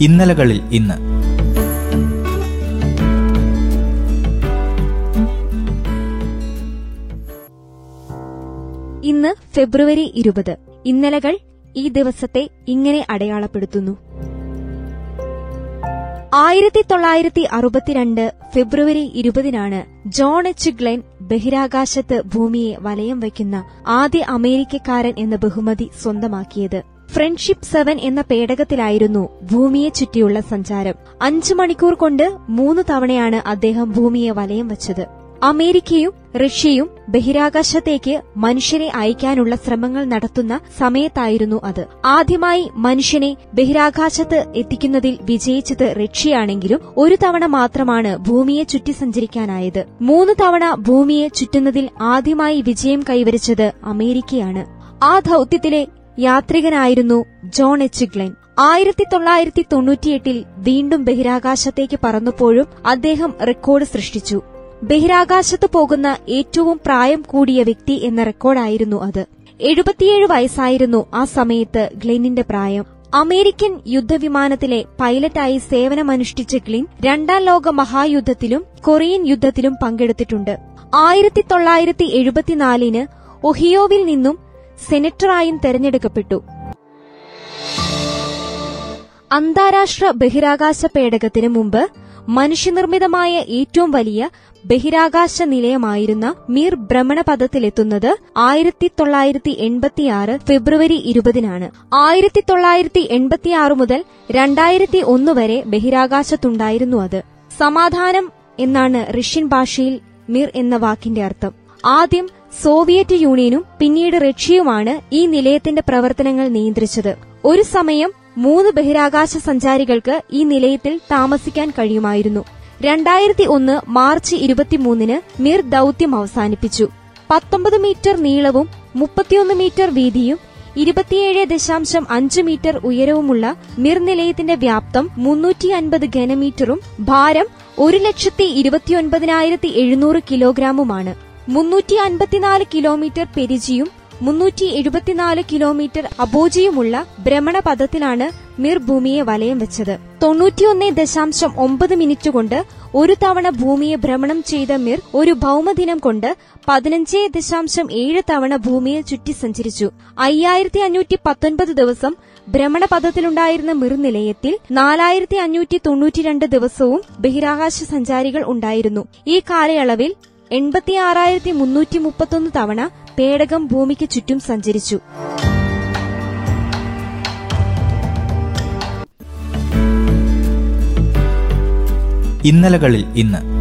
ഇന്നലകളിൽ ഇന്ന്. ഇന്ന് ഫെബ്രുവരി ഇരുപത്. ഇന്നലകൾ ഈ ദിവസത്തെ ഇങ്ങനെ അടയാളപ്പെടുത്തുന്നു. ആയിരത്തി തൊള്ളായിരത്തി അറുപത്തിരണ്ട് ഫെബ്രുവരി ഇരുപതിനാണ് ജോൺ എച്ച്. ഗ്ലെൻ ബഹിരാകാശത്ത് ഭൂമിയെ വലയം വയ്ക്കുന്ന ആദ്യ അമേരിക്കക്കാരൻ എന്ന ബഹുമതി സ്വന്തമാക്കിയത്. ഫ്രണ്ട്ഷിപ്പ് സെവൻ എന്ന പേടകത്തിലായിരുന്നു ഭൂമിയെ ചുറ്റിയുള്ള സഞ്ചാരം. അഞ്ചു മണിക്കൂർ കൊണ്ട് മൂന്ന് തവണയാണ് അദ്ദേഹം ഭൂമിയെ വലയം വച്ചത്. അമേരിക്കയും റഷ്യയും ബഹിരാകാശത്തേക്ക് മനുഷ്യരെ അയക്കാനുള്ള ശ്രമങ്ങൾ നടത്തുന്ന സമയത്തായിരുന്നു അത്. ആദ്യമായി മനുഷ്യനെ ബഹിരാകാശത്ത് എത്തിക്കുന്നതിൽ വിജയിച്ചത് റഷ്യയാണെങ്കിലും ഒരു തവണ മാത്രമാണ് ഭൂമിയെ ചുറ്റി സഞ്ചരിക്കാനായത്. മൂന്ന് തവണ ഭൂമിയെ ചുറ്റുന്നതിൽ ആദ്യമായി വിജയം കൈവരിച്ചത് അമേരിക്കയാണ്. ആ ദൌത്യത്തിലെ യാത്രികനായിരുന്നു ജോൺ എച്ച്. ഗ്ലെൻ. ആയിരത്തി തൊള്ളായിരത്തി തൊണ്ണൂറ്റിയെട്ടിൽ വീണ്ടും ബഹിരാകാശത്തേക്ക് പറന്നപ്പോഴും അദ്ദേഹം റെക്കോർഡ് സൃഷ്ടിച്ചു. ബഹിരാകാശത്ത് പോകുന്ന ഏറ്റവും പ്രായം കൂടിയ വ്യക്തി എന്ന റെക്കോർഡായിരുന്നു അത്. എഴുപത്തിയേഴ് വയസ്സായിരുന്നു ആ സമയത്ത് ഗ്ലെനിന്റെ പ്രായം. അമേരിക്കൻ യുദ്ധവിമാനത്തിലെ പൈലറ്റായി സേവനമനുഷ്ഠിച്ച ഗ്ലിൻ രണ്ടാം ലോക മഹായുദ്ധത്തിലും കൊറിയൻ യുദ്ധത്തിലും പങ്കെടുത്തിട്ടുണ്ട്. ആയിരത്തി തൊള്ളായിരത്തി എഴുപത്തിനാലിന് ഒഹിയോവിൽ നിന്നും സെനറ്ററായും തെരഞ്ഞെടുക്കപ്പെട്ടു. അന്താരാഷ്ട്ര ബഹിരാകാശ പേടകത്തിന് മുമ്പ് മനുഷ്യനിർമ്മിതമായ ഏറ്റവും വലിയ ബഹിരാകാശ നിലയമായിരുന്ന മീർ ഭ്രമണപഥത്തിലെത്തുന്നത് ആയിരത്തി തൊള്ളായിരത്തി എൺപത്തിയാറ് ഫെബ്രുവരി ഇരുപതിനാണ്. ആയിരത്തി തൊള്ളായിരത്തി എൺപത്തിയാറ് മുതൽ രണ്ടായിരത്തി ഒന്ന് വരെ ബഹിരാകാശത്തുണ്ടായിരുന്നു അത്. സമാധാനം എന്നാണ് റഷ്യൻ ഭാഷയിൽ മീർ എന്ന വാക്കിന്റെ അർത്ഥം. ആദ്യം സോവിയറ്റ് യൂണിയനും പിന്നീട് റഷ്യയുമാണ് ഈ നിലയത്തിന്റെ പ്രവർത്തനങ്ങൾ നിയന്ത്രിച്ചത്. ഒരു സമയം മൂന്ന് ബഹിരാകാശ സഞ്ചാരികൾക്ക് ഈ നിലയത്തിൽ താമസിക്കാൻ കഴിയുമായിരുന്നു. രണ്ടായിരത്തി ഒന്ന് മാർച്ച് ഇരുപത്തിമൂന്നിന് മിർ ദൌത്യം അവസാനിപ്പിച്ചു. പത്തൊമ്പത് മീറ്റർ നീളവും മുപ്പത്തിയൊന്ന് മീറ്റർ വീതിയും ഇരുപത്തിയേഴ് ദശാംശം അഞ്ച് മീറ്റർ ഉയരവുമുള്ള മിർ നിലയത്തിന്റെ വ്യാപ്തം മുന്നൂറ്റി അൻപത് ഘനമീറ്ററും ഭാരം ഒരു ലക്ഷത്തി ഇരുപത്തിയൊൻപതിനായിരത്തി എഴുന്നൂറ് കിലോഗ്രാമുമാണ്. മുന്നൂറ്റി അൻപത്തിനാല് കിലോമീറ്റർ പെരിജിയും മുന്നൂറ്റി എഴുപത്തിനാല് കിലോമീറ്റർ അബോജിയുമുള്ള ഭ്രമണപഥത്തിലാണ് മിർ ഭൂമിയെ വലയം വെച്ചത്. തൊണ്ണൂറ്റിയൊന്ന് ദശാംശം ഒമ്പത് മിനിറ്റ് കൊണ്ട് ഒരു തവണ ഭൂമിയെ ഭ്രമണം ചെയ്ത മിർ ഒരു ഭൗമദിനം കൊണ്ട് പതിനഞ്ച് ദശാംശം ഏഴ് തവണ ഭൂമിയെ ചുറ്റി സഞ്ചരിച്ചു. അയ്യായിരത്തി അഞ്ഞൂറ്റി പത്തൊൻപത് ദിവസം ഭ്രമണപഥത്തിലുണ്ടായിരുന്ന മിർ നിലയത്തിൽ നാലായിരത്തി അഞ്ഞൂറ്റി തൊണ്ണൂറ്റിരണ്ട് ദിവസവും ബഹിരാകാശ സഞ്ചാരികൾ ഉണ്ടായിരുന്നു. ഈ കാലയളവിൽ എൺപത്തിയാറായിരത്തി മുന്നൂറ്റി മുപ്പത്തൊന്ന് തവണ പേടകം ഭൂമിക്ക് ചുറ്റും സഞ്ചരിച്ചു. ഇന്നലകളിൽ ഇന്ന്